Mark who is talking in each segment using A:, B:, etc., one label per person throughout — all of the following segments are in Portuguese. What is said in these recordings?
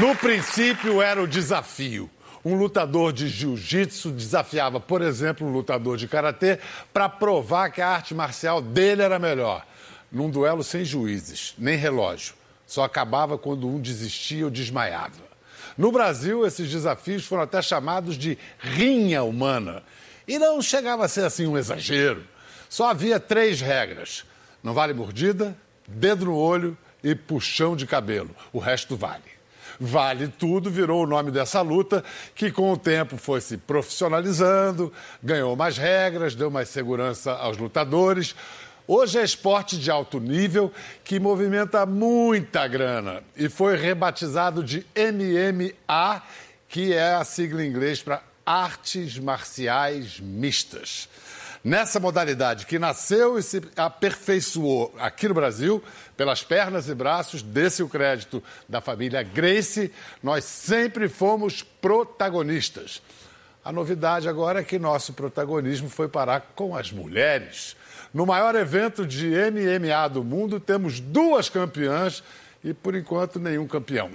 A: No princípio era o desafio. Um lutador de jiu-jitsu desafiava, por exemplo, um lutador de karatê para provar que a arte marcial dele era melhor. Num duelo sem juízes, nem relógio. Só acabava quando um desistia ou desmaiava. No Brasil, esses desafios foram até chamados de rinha humana. E não chegava a ser assim um exagero. Só havia três regras: não vale mordida, dedo no olho e puxão de cabelo. O resto vale. Vale Tudo virou o nome dessa luta, que com o tempo foi se profissionalizando, ganhou mais regras, deu mais segurança aos lutadores. Hoje é esporte de alto nível que movimenta muita grana e foi rebatizado de MMA, que é a sigla em inglês para Artes Marciais Mistas. Nessa modalidade que nasceu e se aperfeiçoou aqui no Brasil, pelas pernas e braços, desse o crédito da família Grace, nós sempre fomos protagonistas. A novidade agora é que nosso protagonismo foi parar com as mulheres. No maior evento de MMA do mundo, temos duas campeãs e, por enquanto, nenhum campeão.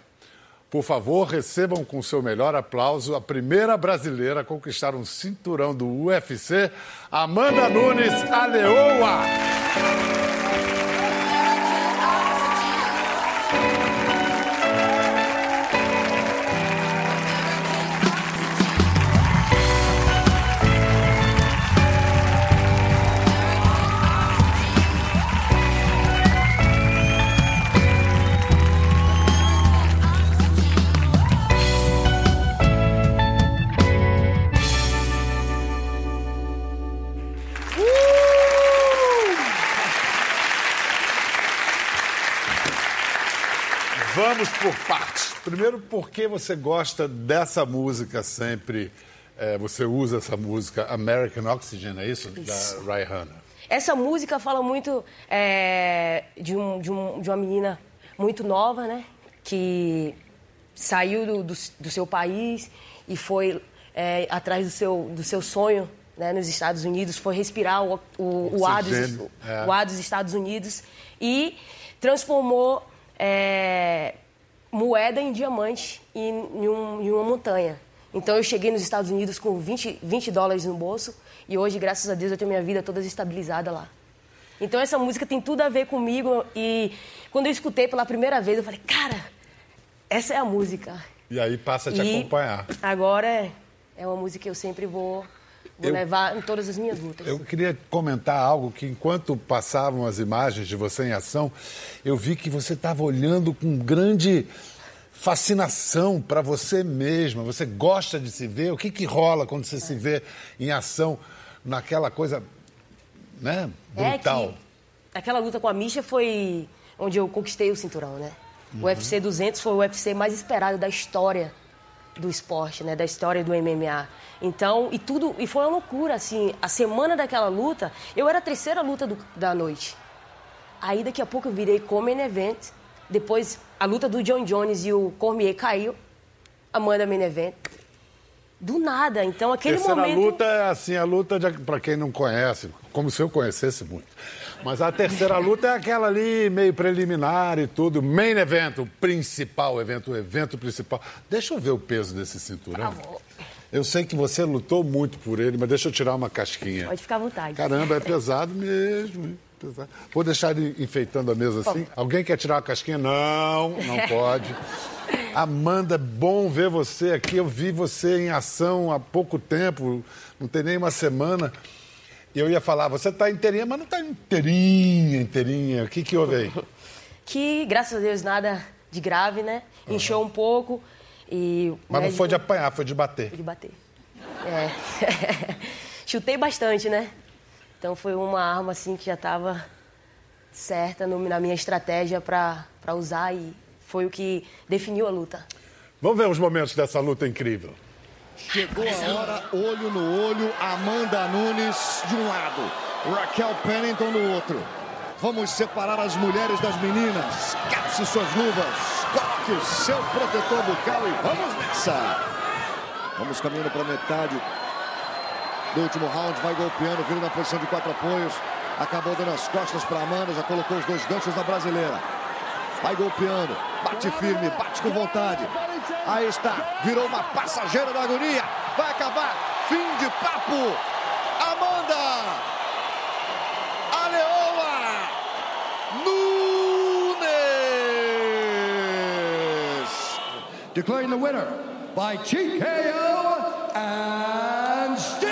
A: Por favor, recebam com seu melhor aplauso a primeira brasileira a conquistar um cinturão do UFC, Amanda Nunes, a Primeiro, por que você gosta dessa música sempre? É, você usa essa música American Oxygen, é isso?
B: Isso.
A: Da Rihanna.
B: Essa música fala muito é, de, um, de, um, de uma menina muito nova, né? Que saiu do, do, do seu país e foi é, atrás do seu, do seu sonho né, nos Estados Unidos, foi respirar o, o, o, ar, dos,
A: é.
B: o ar dos Estados Unidos e transformou é, moeda em diamante em, em, um- em uma montanha. Então eu cheguei nos Estados Unidos com 20, 20 dólares no bolso e hoje, graças a Deus, eu tenho minha vida toda estabilizada lá. Então essa música tem tudo a ver comigo e quando eu escutei pela primeira vez, eu falei, cara, essa é a música.
A: E aí passa a te
B: E
A: acompanhar.
B: Agora é, é uma música que eu sempre vou, vou
A: Eu-
B: levar em todas as minhas lutas.
A: Eu queria comentar algo que, enquanto passavam as imagens de você em ação, eu vi que você estava olhando com grande fascinação para você mesma. Você gosta de se ver? O que, que rola quando você se vê em ação naquela coisa, né, brutal?
B: É que aquela luta com a Misha foi onde eu conquistei o cinturão, né? O UFC 200 foi o UFC mais esperado da história do esporte, né? Da história do MMA. Então, e tudo, e foi uma loucura, assim, a semana daquela luta, eu era a terceira luta do- da noite. Aí daqui a pouco eu virei Common Event, depois a luta do John Jones e o Cormier caiu, Amanda Main Event. Do nada, então aquele
A: Terceira
B: momento...
A: luta é assim, a luta, para quem não conhece, como se eu conhecesse muito. Mas a terceira luta é aquela ali, meio preliminar e tudo. Main event, o principal evento, o evento principal. Deixa eu ver o peso desse cinturão.
B: favor.
A: Eu sei que você lutou muito por ele, mas deixa eu tirar uma casquinha.
B: Pode ficar à vontade.
A: Caramba, é pesado mesmo. Pesado. Vou deixar ele enfeitando a mesa assim. Alguém quer tirar uma casquinha? Não, não pode. Amanda, é bom ver você aqui. Eu vi você em ação há pouco tempo, não tem nem uma semana. E eu ia falar, você está inteirinha, mas não está inteirinha, inteirinha. O que, que houve aí?
B: que, graças a Deus, nada de grave, né? Inchou um pouco e...
A: Mas não
B: médico-
A: foi de apanhar, foi de bater.
B: Foi de bater. É. Chutei bastante, né? Então foi uma arma, assim, que já estava certa no- na minha estratégia para usar e foi o que definiu a luta.
A: Vamos ver os momentos dessa luta incrível.
C: Chegou a hora, olho no olho, Amanda Nunes de um lado, Raquel Pennington do outro. Vamos separar as mulheres das meninas. Calce suas luvas, coloque o seu protetor bucal e vamos nessa. Vamos caminhando para metade do último round, vai golpeando, vindo na posição de quatro apoios. Acabou dando as costas para Amanda, já colocou os dois ganchos da brasileira. Vai golpeando, bate firme, bate com vontade. Aí está, virou uma passageira da agonia. Vai acabar, fim de papo.
D: Declaring the winner by TKO and still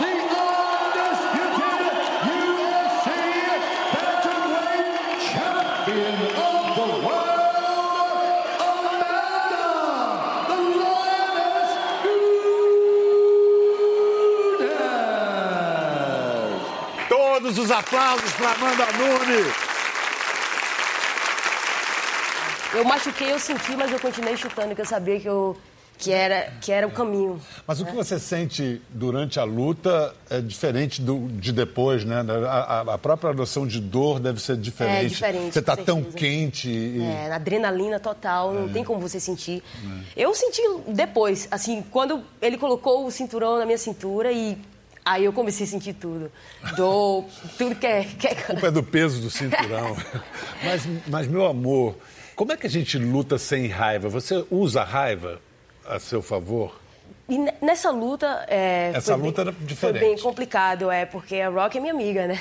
D: the undisputed UFC bantamweight champion of the world, Amanda the Lioness Nunes.
A: Todos os aplausos para Amanda Nunes.
B: Eu machuquei, eu senti, mas eu continuei chutando, porque eu sabia que, eu, que, era, que era o caminho.
A: Mas o que você sente durante a luta é diferente do, de depois, né? A, a- própria noção de dor deve ser diferente.
B: É diferente,
A: Você está tão quente e...
B: É, adrenalina total, não tem como você sentir.
A: É.
B: Eu senti depois, assim, quando ele colocou o cinturão na minha cintura e aí eu comecei a sentir tudo. Dor, tudo que é. Que é...
A: A culpa é do peso do cinturão. mas, mas, meu amor, como é que a gente luta sem raiva? Você usa a raiva a seu favor?
B: E ne- nessa luta. É,
A: Essa
B: foi
A: luta
B: bem,
A: era diferente.
B: Foi bem complicado, é, porque a Rock é minha amiga, né?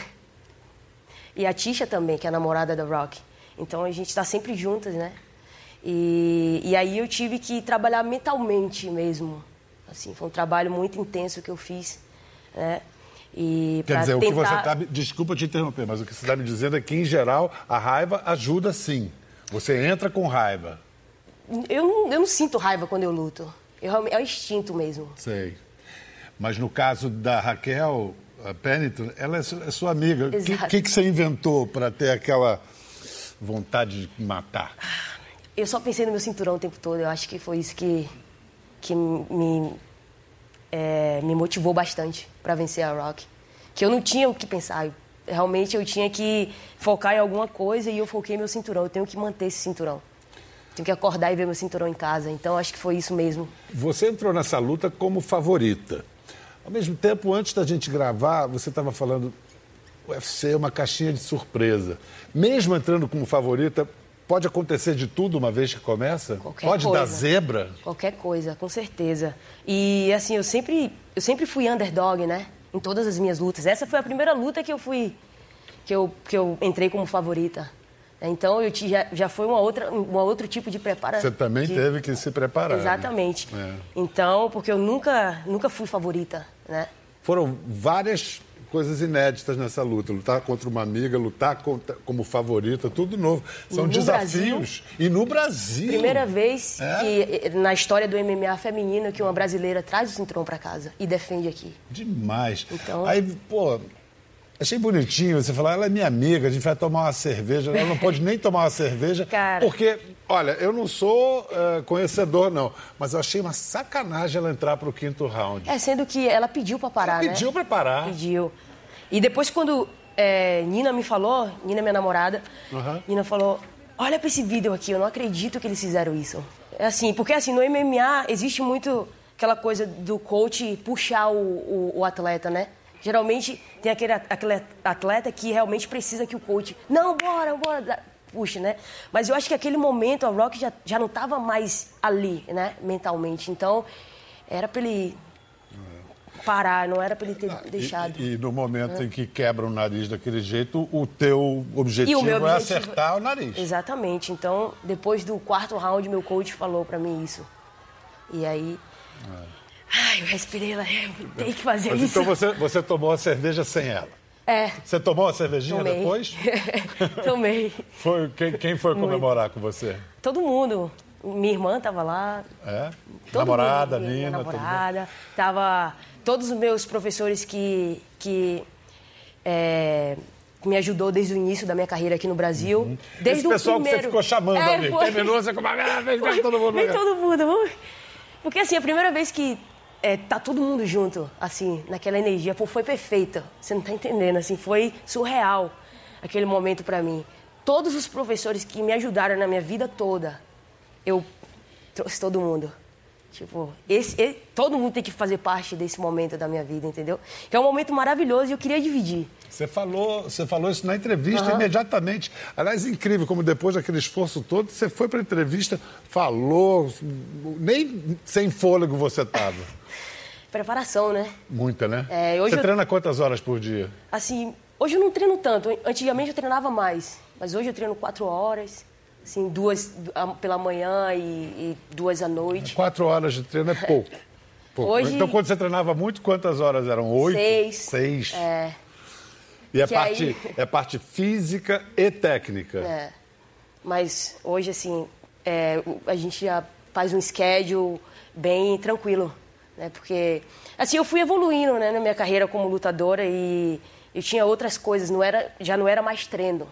B: E a Tisha também, que é a namorada da Rock. Então a gente está sempre juntas, né? E, e aí eu tive que trabalhar mentalmente mesmo. Assim, foi um trabalho muito intenso que eu fiz, né? E
A: Quer dizer, o que
B: tentar...
A: você está... Desculpa te interromper, mas o que você está me dizendo é que, em geral, a raiva ajuda sim. Você entra com raiva.
B: Eu não, eu não sinto raiva quando eu luto. Eu, é o instinto mesmo.
A: Sei. Mas no caso da Raquel a Pennington, ela é é sua amiga. O que, que, que você inventou para ter aquela vontade de matar?
B: Eu só pensei no meu cinturão o tempo todo. Eu acho que foi isso que, que me, é, me motivou bastante para vencer a Rock. Que eu não tinha o que pensar. Eu- realmente eu tinha que focar em alguma coisa e eu foquei meu cinturão. Eu tenho que manter esse cinturão. Tenho que acordar e ver meu cinturão em casa. Então acho que foi isso mesmo.
A: Você entrou nessa luta como favorita. Ao mesmo tempo, antes da gente gravar, você estava falando o UFC é uma caixinha de surpresa. Mesmo entrando como favorita, pode acontecer de tudo uma vez que começa?
B: Qualquer
A: pode
B: coisa.
A: dar zebra?
B: Qualquer coisa, com certeza. E assim, eu sempre, eu sempre fui underdog, né? Em todas as minhas lutas. Essa foi a primeira luta que eu fui que eu, que eu entrei como favorita. Então eu ti- já, já foi uma outra, um outro tipo de preparação.
A: Você também teve que se preparar. né?
B: Exatamente.
A: É.
B: Então, porque eu nunca, nunca fui favorita, né?
A: Foram várias coisas inéditas nessa luta. Lutar contra uma amiga, lutar contra- como favorita, tudo novo. São
B: No
A: desafios. E no Brasil.
B: Primeira vez
A: É?
B: que na história do MMA feminino que uma brasileira traz o cinturão para casa e defende aqui.
A: Demais.
B: Então-
A: Aí, pô, achei bonitinho você falar, ela é minha amiga, a gente vai tomar uma cerveja. Ela não pode nem tomar uma cerveja.
B: Cara.
A: Porque, olha, eu não sou eh, conhecedor, não. Mas eu achei uma sacanagem ela entrar pro quinto round.
B: É, sendo que ela pediu para parar,
A: Ela
B: né?
A: pediu pra parar.
B: Pediu. E depois quando é, Nina me falou, Nina é minha namorada,
A: Aham.
B: Nina falou, olha pra esse vídeo aqui, eu não acredito que eles fizeram isso. É assim, porque assim, no MMA existe muito aquela coisa do coach puxar o, o, o atleta, né? Geralmente tem aquele, at- aquele atleta que realmente precisa que o coach, não, bora, bora, puxa, né? Mas eu acho que aquele momento a Rock já, já não estava mais ali, né, mentalmente. Então, era pra ele parar, não era pra ele ter
A: Ah,
B: deixado.
A: E, e no momento em que quebra o nariz daquele jeito, o teu objetivo, é
B: objetivo-
A: acertar o nariz.
B: Exatamente. Então, depois do quarto round, meu coach falou pra mim isso. E aí. Ai, eu respirei lá, eu tenho que fazer
A: Mas
B: isso.
A: então você, você tomou a cerveja sem ela.
B: É,
A: Você tomou a cervejinha
B: tomei.
A: depois?
B: Tomei.
A: Foi, quem, quem foi comemorar com você?
B: Todo mundo. Minha irmã tava lá.
A: É?
B: Todo
A: namorada,
B: mundo, minha
A: todo mundo.
B: namorada. Tava todos os meus professores que, que é, me ajudou desde o início da minha carreira aqui no Brasil. Desde
A: Uhum. Esse pessoal
B: o
A: que
B: primeiro...
A: você ficou chamando
B: É,
A: ali.
B: foi.
A: Terminou, você como ah, todo mundo.
B: Vem
A: cá."
B: todo mundo. Porque assim, a primeira vez que é, tá todo mundo junto, assim, naquela energia, pô, foi perfeita. Você não tá entendendo, assim, foi surreal aquele momento pra mim. Todos os professores que me ajudaram na minha vida toda, eu trouxe todo mundo. Tipo, esse, e- todo mundo tem que fazer parte desse momento da minha vida, entendeu? Que é um momento maravilhoso e eu queria dividir.
A: Você falou, você falou isso na entrevista imediatamente. Aliás, incrível como depois daquele esforço todo, você foi para a entrevista, falou, nem sem fôlego você estava.
B: Preparação, né?
A: Muita, né?
B: É,
A: você
B: eu-
A: treina quantas horas por dia?
B: Assim, hoje eu não treino tanto. Antigamente eu treinava mais, mas hoje eu treino quatro horas, assim, duas pela manhã e, e duas à noite.
A: Quatro horas de treino é pouco. Pouco.
B: Hoje-
A: Então, quando você treinava muito, quantas horas eram? Oito?
B: Seis.
A: Seis.
B: É,
A: E é
B: Que
A: parte,
B: aí-
A: é parte física e técnica.
B: é. Mas hoje, assim, é, a gente já faz um schedule bem tranquilo, né? Porque, assim, eu fui evoluindo, né, na minha carreira como lutadora e eu tinha outras coisas, não era, já não era mais treino.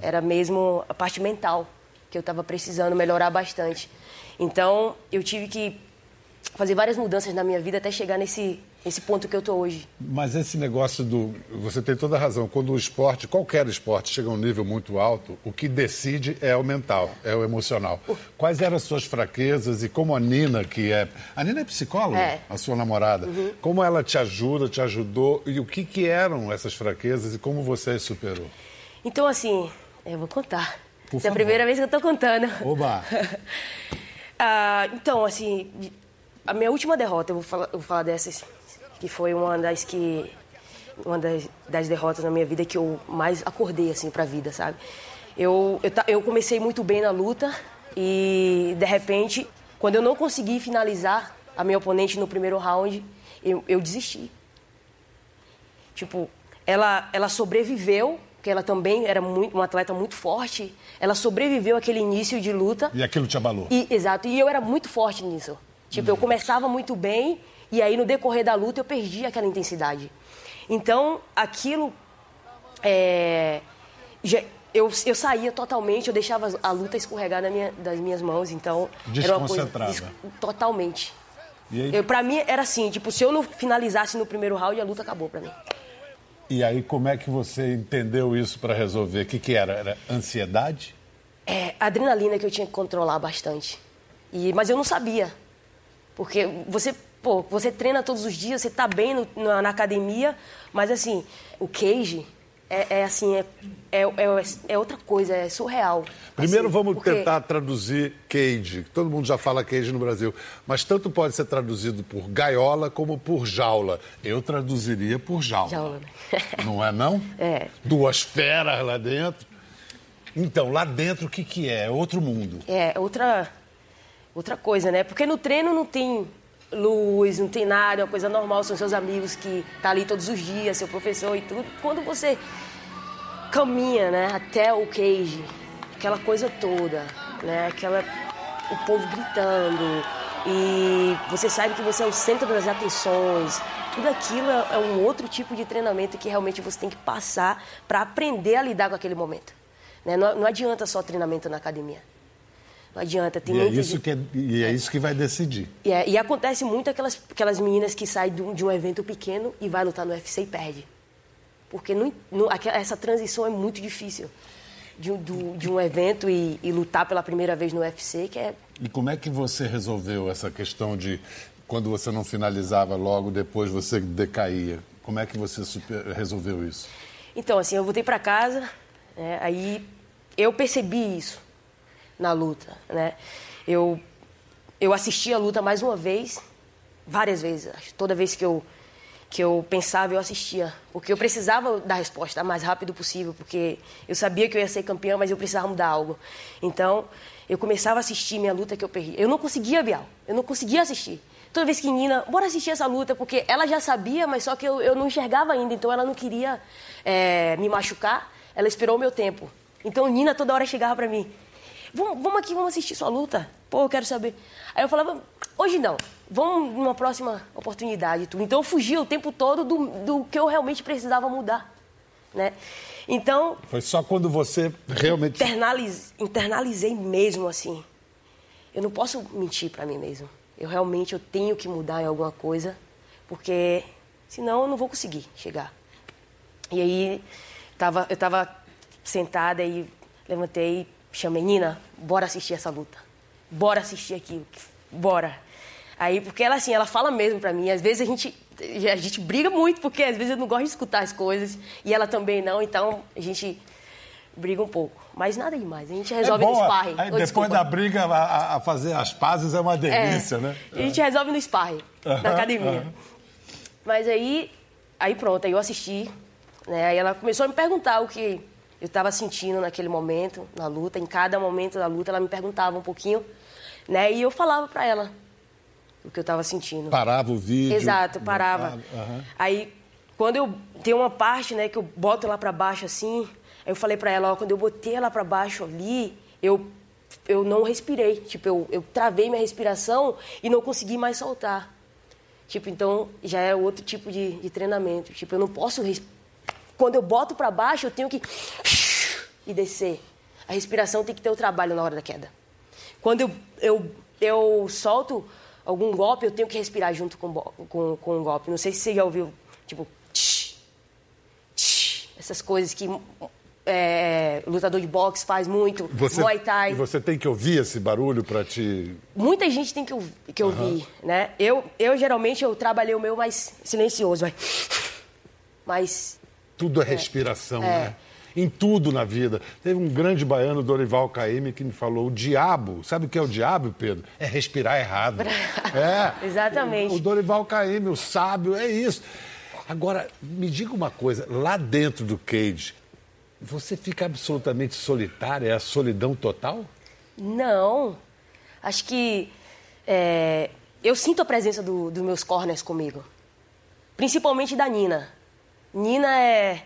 B: Era mesmo a parte mental que eu estava precisando melhorar bastante. Então, eu tive que fazer várias mudanças na minha vida até chegar nesse, nesse ponto que eu tô hoje.
A: Mas esse negócio do. Você tem toda a razão. Quando o esporte, qualquer esporte, chega a um nível muito alto, o que decide é o mental, é o emocional. Quais eram as suas fraquezas e como a Nina, que é. A Nina é psicóloga,
B: É.
A: a sua namorada. Como ela te ajuda, te ajudou e o que, que eram essas fraquezas e como você as superou?
B: Então, assim, eu vou contar.
A: Por
B: é a
A: favor.
B: primeira vez que eu tô contando.
A: Oba!
B: Ah, então, assim, a minha última derrota, eu vou falar, eu vou falar dessas, que foi uma das que uma das, das derrotas na minha vida que eu mais acordei assim para a vida, sabe? Eu, eu, eu comecei muito bem na luta e de repente, quando eu não consegui finalizar a minha oponente no primeiro round, eu, eu desisti. Tipo, ela, ela sobreviveu, porque ela também era muito, uma atleta muito forte. Ela sobreviveu àquele início de luta.
A: E aquilo te abalou?
B: E, exato, e eu era muito forte nisso. Tipo, eu começava muito bem e aí no decorrer da luta eu perdi aquela intensidade. Então, aquilo. é, já- eu, eu saía totalmente, eu deixava a luta escorregar na minha- das minhas mãos, então. Uma coisa. Totalmente.
A: E aí,
B: Eu, pra mim era assim, tipo, se eu não finalizasse no primeiro round, a luta acabou pra mim.
A: e aí como é que você entendeu isso para resolver? O que, que era? Era ansiedade?
B: É, adrenalina que eu tinha que controlar bastante. E, mas eu não sabia. Porque você, pô, você treina todos os dias, você tá bem no- na, na academia, mas assim, o cage é, é assim, é, é, é, é outra coisa, é surreal.
A: Primeiro
B: Assim,
A: vamos
B: porque-
A: tentar traduzir cage. Todo mundo já fala cage no Brasil, mas tanto pode ser traduzido por gaiola como por jaula. Eu traduziria por jaula.
B: Jaula, né?
A: Não é não?
B: É.
A: Duas feras lá dentro. Então, lá dentro o que que é? É outro mundo.
B: É outra, outra coisa, né? Porque no treino não tem luz, não tem nada, é uma coisa normal, são seus amigos que tá ali todos os dias, seu professor e tudo. Quando você caminha, né, até o cage, aquela coisa toda, né, aquela o povo gritando e você sabe que você é o centro das atenções. Tudo aquilo é, é um outro tipo de treinamento que realmente você tem que passar para aprender a lidar com aquele momento. Né? Não, não adianta só treinamento na academia. Não adianta, tem
A: E é,
B: muita
A: isso que é, e é isso que vai decidir.
B: e, é- e acontece muito aquelas, aquelas meninas que saem de um, de um evento pequeno e vai lutar no UFC e perde. Porque não, não- aquela- essa transição é muito difícil. De, um- do- de um evento e, e lutar pela primeira vez no UFC, que é
A: E como é que você resolveu essa questão de quando você não finalizava logo, depois você decaía? Como é que você super- resolveu isso?
B: Então, assim, eu voltei para casa, né, aí eu percebi isso na luta, né? Eu, eu assisti a luta mais uma vez, várias vezes. Toda vez que eu, que eu pensava, eu assistia. Porque eu precisava da resposta mais rápido possível, porque eu sabia que eu ia ser campeã, mas eu precisava mudar algo. Então, eu começava a assistir minha luta que eu perdi. Eu não conseguia, Bial, eu não conseguia assistir. Toda vez que Nina, bora assistir essa luta, porque ela já sabia, mas só que eu, eu não enxergava ainda, então ela não queria eh, me machucar, ela esperou o meu tempo. Então Nina toda hora chegava pra mim, vamos, vamos aqui, vamos assistir sua luta, pô, eu quero saber. Aí eu falava, hoje não, vamos numa próxima oportunidade. tudo. Então eu fugia o tempo todo do, do que eu realmente precisava mudar, né? Então,
A: Foi só quando você realmente.
B: internaliz, internalizei mesmo assim. Eu não posso mentir para mim mesmo. Eu realmente eu tenho que mudar em alguma coisa, porque senão eu não vou conseguir chegar. E aí tava, eu estava sentada e levantei chamei Nina, bora assistir essa luta. Bora assistir aqui, bora. Aí porque ela assim, ela fala mesmo para mim, às vezes a gente a gente briga muito, porque às vezes eu não gosto de escutar as coisas e ela também não, então a gente briga um pouco. Mas nada demais, a gente resolve
A: é bom,
B: no sparring.
A: Aí,
B: Oh,
A: depois
B: desculpa.
A: da briga, a, a fazer as pazes é uma delícia,
B: É,
A: né?
B: A gente resolve no sparring, na academia. Mas aí, aí pronto, aí eu assisti, né? Aí ela começou a me perguntar o que eu estava sentindo naquele momento, na luta. Em cada momento da luta, ela me perguntava um pouquinho, né? E eu falava para ela o que eu estava sentindo.
A: Parava o vídeo.
B: Exato, parava.
A: Aham.
B: Aí, quando eu tem uma parte, né, que eu boto lá pra baixo assim, aí eu falei pra ela, ó, quando eu botei ela pra baixo ali, eu eu não respirei, tipo, eu, eu travei minha respiração e não consegui mais soltar. Tipo, então já é outro tipo de, de treinamento. Tipo, eu não posso res... quando eu boto pra baixo, eu tenho que e descer. A respiração tem que ter o trabalho na hora da queda. Quando eu, eu, eu solto algum golpe, eu tenho que respirar junto com, com, com o golpe. Não sei se você já ouviu, tipo, tsh, tsh, essas coisas que é, lutador de boxe faz muito,
A: Você,
B: Muay Thai.
A: e você tem que ouvir esse barulho para te.
B: Muita gente tem que, que ouvir, né? Eu, eu, geralmente, eu trabalhei o meu mais silencioso. Mas
A: Tudo é respiração, né? Em tudo na vida. Teve um grande baiano, Dorival Caymmi, que me falou: o diabo, sabe o que é o diabo, Pedro? É respirar errado. é.
B: Exatamente.
A: O, o Dorival Caymmi, o sábio, é isso. Agora, me diga uma coisa: lá dentro do cage, você fica absolutamente solitária? É a solidão total?
B: Não. Acho que é, eu sinto a presença do- dos meus corners comigo. Principalmente da Nina. Nina é.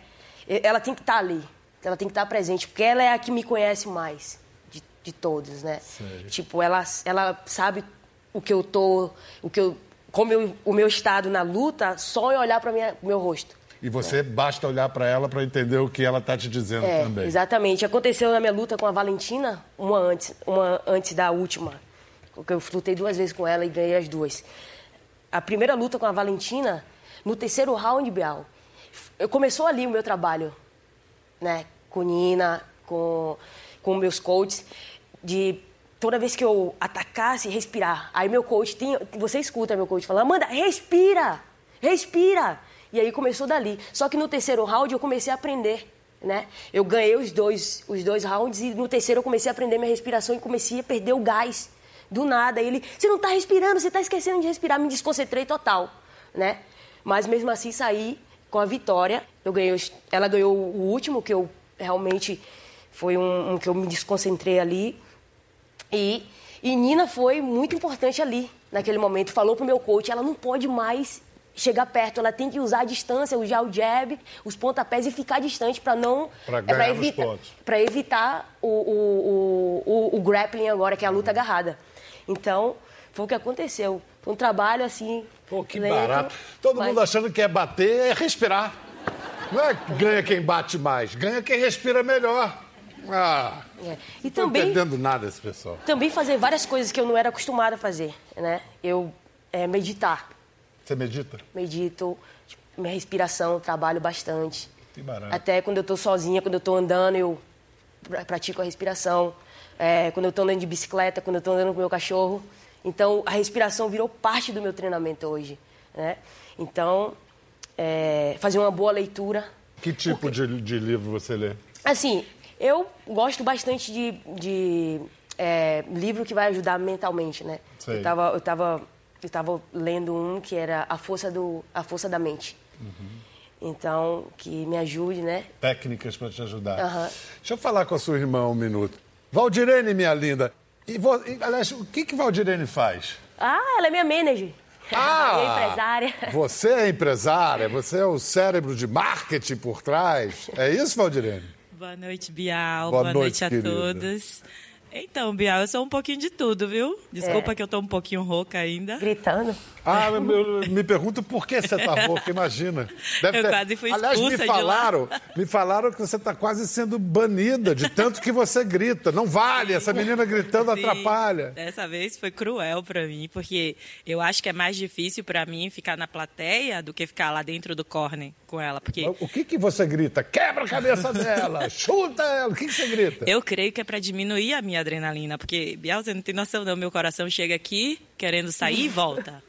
B: Ela tem que estar ali. Ela tem que estar presente, porque ela é a que me conhece mais de, de todos, né? Tipo, ela, ela sabe o que eu tô. O que eu. Como eu- o meu estado na luta, só em olhar para o meu rosto.
A: E você basta olhar para ela para entender o que ela está te dizendo
B: É,
A: também.
B: exatamente. Aconteceu na minha luta com a Valentina, uma antes, uma antes da última. Porque eu lutei duas vezes com ela e ganhei as duas. A primeira luta com a Valentina, no terceiro round, Bial, começou ali o meu trabalho, né? Com Nina, com, com meus coaches, de toda vez que eu atacasse, respirar. Aí meu coach tinha, você escuta meu coach falando, Amanda, respira, respira. E aí começou dali. Só que no terceiro round eu comecei a aprender, né? Eu ganhei os dois, os dois rounds e no terceiro eu comecei a aprender minha respiração e comecei a perder o gás. Do nada. Ele, você não está respirando, você está esquecendo de respirar. Me desconcentrei total, né? Mas mesmo assim saí com a vitória. Eu ganhei, ela ganhou o último, que eu realmente foi um, um que eu me desconcentrei ali. E, e Nina foi muito importante ali, naquele momento. Falou pro meu coach, ela não pode mais chegar perto, ela tem que usar a distância, usar o jab, os pontapés e ficar distante para não...
A: Os
B: evitar. Para evitar o, o, o, o, o grappling agora, que é a luta agarrada. Então, foi o que aconteceu. Foi um trabalho assim...
A: Pô, que barato. Todo
B: mas-
A: mundo achando que é bater, é respirar. Não é ganha quem bate mais, ganha quem respira melhor. Ah,
B: É. E
A: não tô
B: também...
A: entendendo nada esse pessoal.
B: também fazer várias coisas que eu não era acostumada a fazer, né? Eu é, meditar,
A: Você medita?
B: medito, tipo, minha respiração, trabalho bastante.
A: Que barato.
B: Até quando eu estou sozinha, quando eu estou andando, eu pra- pratico a respiração. É, quando eu estou andando de bicicleta, quando eu estou andando com meu cachorro. Então, a respiração virou parte do meu treinamento hoje, né? Então, é, fazer uma boa leitura.
A: Que tipo de, de livro você lê?
B: Assim, eu gosto bastante de, de, é, livro que vai ajudar mentalmente, né?
A: Sei.
B: Eu tava, eu, tava, eu tava lendo um que era A Força, do, a Força da Mente. Então, que me ajude, né?
A: Técnicas para te ajudar.
B: Aham.
A: Deixa eu falar com a sua irmã um minuto. Valdirene, minha linda. E, e, aliás, o que, que Valdirene faz?
B: Ah, ela é minha manager.
A: Ah!
B: é empresária.
A: Você é empresária, você é o cérebro de marketing por trás. É isso, Valdirene?
E: Boa noite, Bial.
A: Boa
E: Boa,
A: noite,
E: noite, a
A: querida.
E: todos. Então, Bial, eu sou um pouquinho de tudo, viu? Desculpa que eu tô um pouquinho rouca ainda.
B: Gritando.
A: Ah, eu, eu me pergunto por que você está rouca, imagina.
E: Eu quase fui
A: Aliás, me falaram, me falaram que você está quase sendo banida de tanto que você grita. Não vale, essa menina gritando
E: Sim,
A: atrapalha.
E: Dessa vez foi cruel pra mim, porque eu acho que é mais difícil pra mim ficar na plateia do que ficar lá dentro do corner com ela, porque
A: O que, que você grita? Quebra a cabeça dela, chuta ela. O que, que você grita?
E: eu creio que é pra diminuir a minha adrenalina, porque você não tem noção não, meu coração chega aqui querendo sair e volta.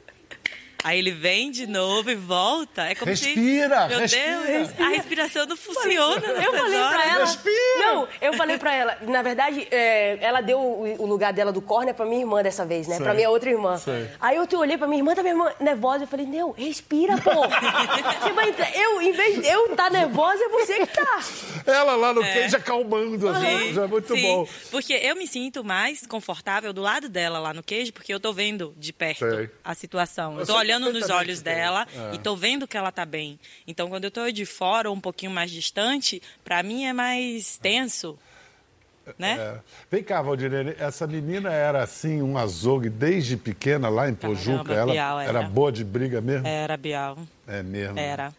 E: Aí ele vem de novo e volta. É como
A: Respira,
E: se. Meu
A: respira.
E: Deus, a respiração não funciona.
B: Eu falei
E: horas.
B: pra ela.
A: Respira.
B: Não, eu falei pra ela. Na verdade, é, ela deu o, o lugar dela do corner pra minha irmã dessa vez, né?
A: Sei.
B: Pra minha outra irmã.
A: Sei.
B: Aí eu te olhei pra minha irmã, tá minha irmã nervosa. Eu falei, não, respira, pô. Você vai entrar. Eu, em vez de eu estar nervosa, é você que tá.
A: Ela lá no cage acalmando, assim, já é muito
E: Sim,
A: bom.
E: Porque eu me sinto mais confortável do lado dela lá no queijo, porque eu tô vendo de perto
A: Sei.
E: a situação. Eu tô olhando nos olhos
A: que é.
E: dela
A: É.
E: e tô vendo que ela tá bem. Então, quando eu tô de fora ou um pouquinho mais distante, pra mim é mais tenso. Né?
A: É. Vem cá, Valdirene, essa menina era assim, um azogue desde pequena lá em Pojuca.
E: Caramba,
A: Ela
E: Bial,
A: era
E: era.
A: boa de briga mesmo?
E: Era, Bial.
A: É mesmo.
E: Era.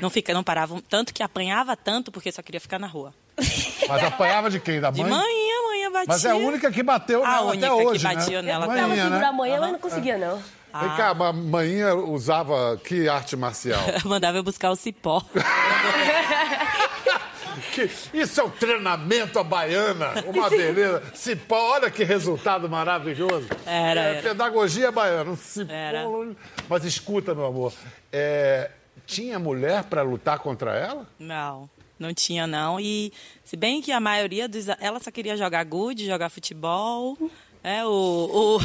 E: Não, fica, não parava. Tanto que apanhava tanto porque só queria ficar na rua.
A: Mas apanhava de quem? Da
E: De
A: mãe?
E: manhã, manhã batia.
A: Mas é a única que bateu
E: A
A: nela
E: única
A: até
E: que
A: hoje,
E: batia
A: né?
E: nela
B: Eu tentava
A: Manhã,
B: segurar
A: né?
B: amanhã, mas não conseguia, não.
A: Vem cá, a manhã usava que arte marcial?
E: Mandava eu buscar o cipó.
A: Que- isso é um treinamento à baiana, uma beleza. Cipó, olha que resultado maravilhoso.
E: Era,
A: É,
E: era.
A: Pedagogia baiana, um cipó.
E: Era.
A: Mas escuta, meu amor, é, tinha mulher para lutar contra ela?
E: Não, não tinha não. E se bem que a maioria dos... Ela só queria jogar gude, jogar futebol. É, o... o...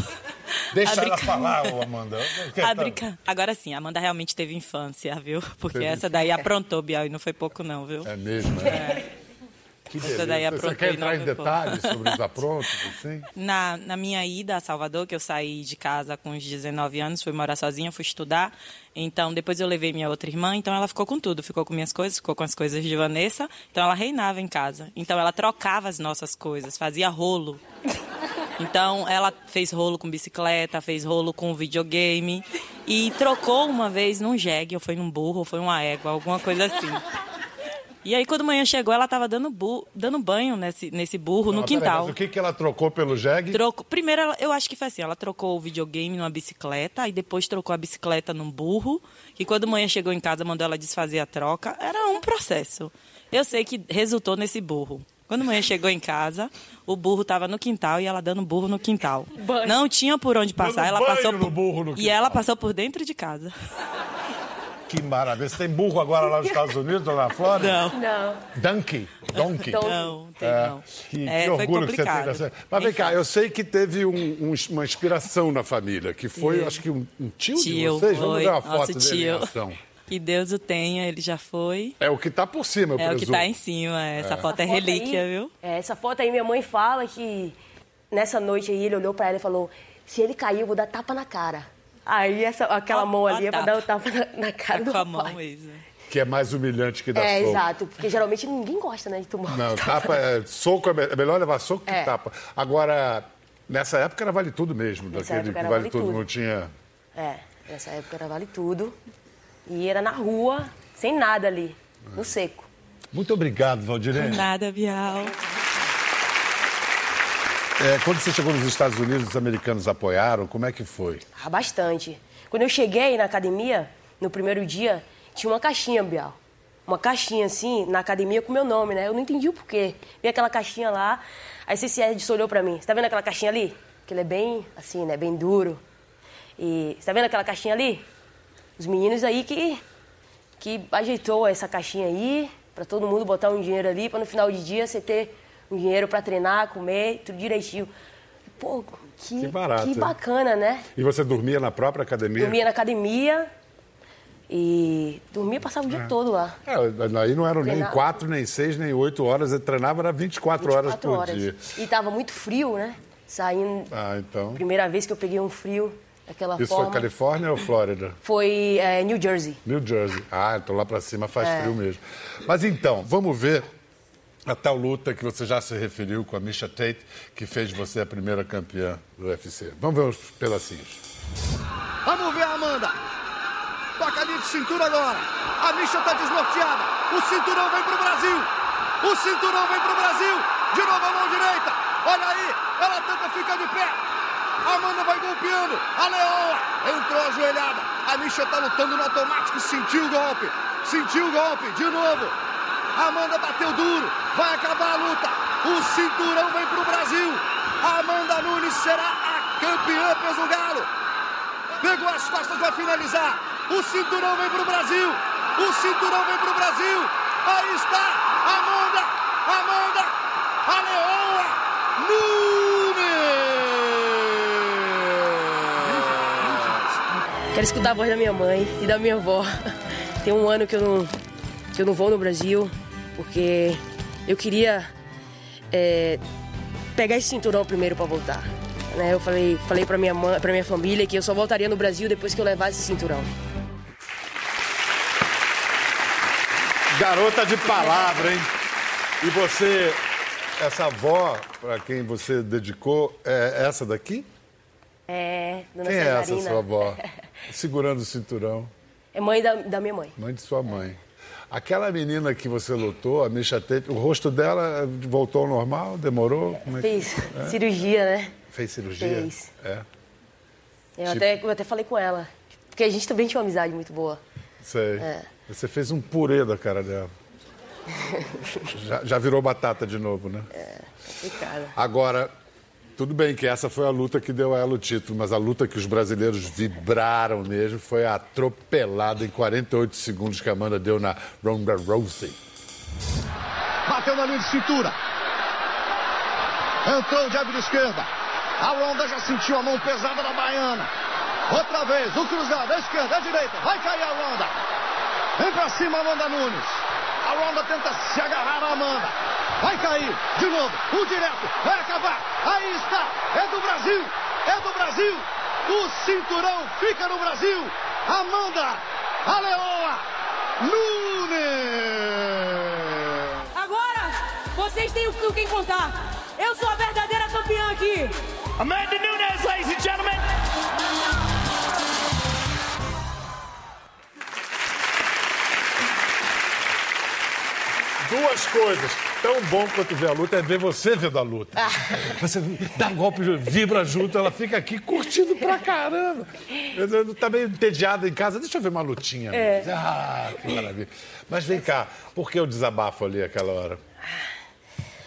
A: Deixa ela
E: brinca-
A: falar, Amanda.
E: A brinca... Agora sim, a Amanda realmente teve infância, viu? Porque essa daí aprontou, Bial, e não foi pouco não, viu?
A: É mesmo, né? Que
E: Essa daí
A: Você
E: aprontou
A: quer
E: e
A: entrar em
E: pouco.
A: detalhes sobre os aprontos, assim?
E: Na, na minha ida a Salvador, que eu saí de casa com uns 19 anos, fui morar sozinha, fui estudar. Então, depois eu levei minha outra irmã, então ela ficou com tudo. Ficou com minhas coisas, ficou com as coisas de Vanessa. Então, ela reinava em casa. Então, ela trocava as nossas coisas, fazia rolo. Então, ela fez rolo com bicicleta, fez rolo com videogame. E trocou uma vez num jegue, ou foi num burro, ou foi uma égua, alguma coisa assim. E aí, quando manhã chegou, ela estava dando, bu- dando banho nesse, nesse burro no
A: Não, peraí,
E: quintal.
A: mas o que, que ela trocou pelo jegue?
E: Trocou, primeiro, ela- eu acho que foi assim, ela trocou o videogame numa bicicleta, e depois trocou a bicicleta num burro, e quando manhã chegou em casa, mandou ela desfazer a troca. Era um processo. Eu sei que resultou nesse burro. Quando manhã chegou em casa, o burro estava no quintal e ela dando burro no quintal.
B: Banho.
E: Não tinha por onde passar, ela
A: banho
E: passou
A: no
E: por...
A: burro no
E: E ela passou por dentro de casa.
A: Que maravilha. Você tem burro agora lá nos Estados Unidos ou na Flórida?
E: Não.
B: Não.
A: Donkey. Donkey.
E: Não, tem
A: É,
E: não.
A: Que,
E: É,
A: que
E: foi
A: orgulho que você tem dessa. Mas vem cá, eu sei que teve um- um- uma inspiração na família, que foi, acho que um, um tio, de
E: Tio,
A: vocês. Vamos
E: foi.
A: ver uma foto
E: Nosso
A: dele em
E: tio.
A: ação.
E: Que Deus o tenha, ele já foi.
A: É o que está por cima, eu
E: É o que
A: presumo.
E: está em cima, essa foto é
B: foto aí-
E: relíquia, viu?
B: É, essa foto aí, minha mãe fala que nessa noite aí ele olhou pra ela e falou: se ele cair, eu vou dar tapa na cara. Aí essa, aquela mão ali
E: a
B: é pra
E: tapa.
B: dar o tapa na, na cara
E: Tá
B: do
E: com a mão mesmo.
A: Que é mais humilhante que dar
B: É,
A: soco.
B: exato, porque geralmente ninguém gosta, né, de tomar
A: Não,
B: tapa.
A: é. Soco é, é melhor levar soco que
B: É.
A: tapa. Agora, nessa época era vale tudo mesmo.
B: Nessa
A: daquele
B: época era
A: que vale
B: vale
A: tudo,
B: tudo.
A: não tinha.
B: É, nessa época era vale tudo. E era na rua, sem nada ali, no seco.
A: Muito obrigado, Valdirene.
E: Nada, Bial.
A: É, quando você chegou nos Estados Unidos, os americanos apoiaram? Como é que foi?
B: Ah, bastante. Quando eu cheguei na academia, no primeiro dia, tinha uma caixinha, Bial. Uma caixinha assim, na academia com meu nome, né? Eu não entendi o porquê. Vi aquela caixinha lá, aí Cici Edson olhou pra mim. Você tá vendo aquela caixinha ali? Que ele é bem, assim, né? Bem duro. E você tá vendo aquela caixinha ali? Os meninos aí que, que ajeitou essa caixinha aí, pra todo mundo botar um dinheiro ali, pra no final de dia você ter um dinheiro pra treinar, comer, tudo direitinho. Pô, que,
A: Que barato,
B: que bacana, né?
A: E você dormia na própria academia?
B: Dormia na academia e dormia e passava o dia todo lá.
A: É, aí não eram nem quatro, nem seis, nem oito horas. Eu treinava era 24, horas
B: 24
A: por
B: horas.
A: dia.
B: E tava muito frio, né? Saindo.
A: Ah, então.
B: Primeira vez que eu peguei um frio daquela
A: Isso
B: forma.
A: foi Califórnia ou Flórida?
B: Foi, é, New Jersey.
A: New Jersey. Ah, então lá pra cima faz
B: É.
A: frio mesmo. Mas então, vamos ver a tal luta que você já se referiu com a Misha Tate, que fez você a primeira campeã do UFC. Vamos ver os pedacinhos.
C: Vamos ver a Amanda. Toca ali de cintura agora. A Misha tá desnorteada. O cinturão vem pro Brasil. O cinturão vem pro Brasil. De novo a mão direita. Olha aí. Ela tenta ficar de pé. Amanda vai golpeando. A Leoa entrou ajoelhada. A Misha tá lutando no automático. Sentiu o golpe. Sentiu o golpe. De novo. Amanda bateu duro. Vai acabar a luta. O cinturão vem pro Brasil. Amanda Nunes será a campeã peso galo. Pegou as costas, vai finalizar. O cinturão vem pro Brasil. O cinturão vem pro Brasil. Aí está Amanda, Amanda, a Leoa Nunes.
B: Quero escutar a voz da minha mãe e da minha avó. Tem um ano que eu não, que eu não vou no Brasil, porque eu queria é, pegar esse cinturão primeiro para voltar. Né? Eu falei, falei para minha mãe, para minha família que eu só voltaria no Brasil depois que eu levasse esse cinturão.
A: Garota de palavra, hein? E você, essa avó, para quem você dedicou, é essa daqui?
B: É, dona
A: Quem é essa sua avó? Segurando o cinturão.
B: É mãe da, da minha mãe.
A: Mãe de sua mãe. Aquela menina que você lutou, a Misha Tate, o rosto dela voltou ao normal? Demorou? É
B: Fez cirurgia, né?
A: Fez cirurgia?
B: Fez.
A: É,
B: Eu,
A: Tipo-
B: até, eu até falei com ela. Porque a gente também tinha uma amizade muito boa.
A: sei.
B: É.
A: Você fez um purê da cara dela. já, já virou batata de novo, né?
B: Complicada.
A: Agora, tudo bem que essa foi a luta que deu a ela o título, mas a luta que os brasileiros vibraram mesmo foi a atropelada em 48 segundos que a Amanda deu na Ronda Rousey.
C: Bateu na linha de cintura. Entrou o jab de esquerda. A Ronda já sentiu a mão pesada da baiana. Outra vez, o cruzado, esquerda, direita. Vai cair a Ronda. Vem pra cima, Amanda Nunes. A Ronda tenta se agarrar a Amanda. Vai cair. De novo. O direto. Vai acabar. Aí está. É do Brasil. É do Brasil. O cinturão fica no Brasil. Amanda. A Leoa. Nunes.
F: Agora, vocês têm o quem contar. Eu sou a verdadeira campeã aqui.
G: Amanda Nunes, ladies and gentlemen.
A: Duas coisas. Tão bom quanto ver a luta é ver você vendo a luta. Você dá um golpe, vibra junto, ela fica aqui curtindo pra caramba. Eu Tá meio entediada em casa, deixa eu ver uma lutinha.
B: É.
A: Ah, que maravilha. Mas vem cá, por que o desabafo ali aquela hora?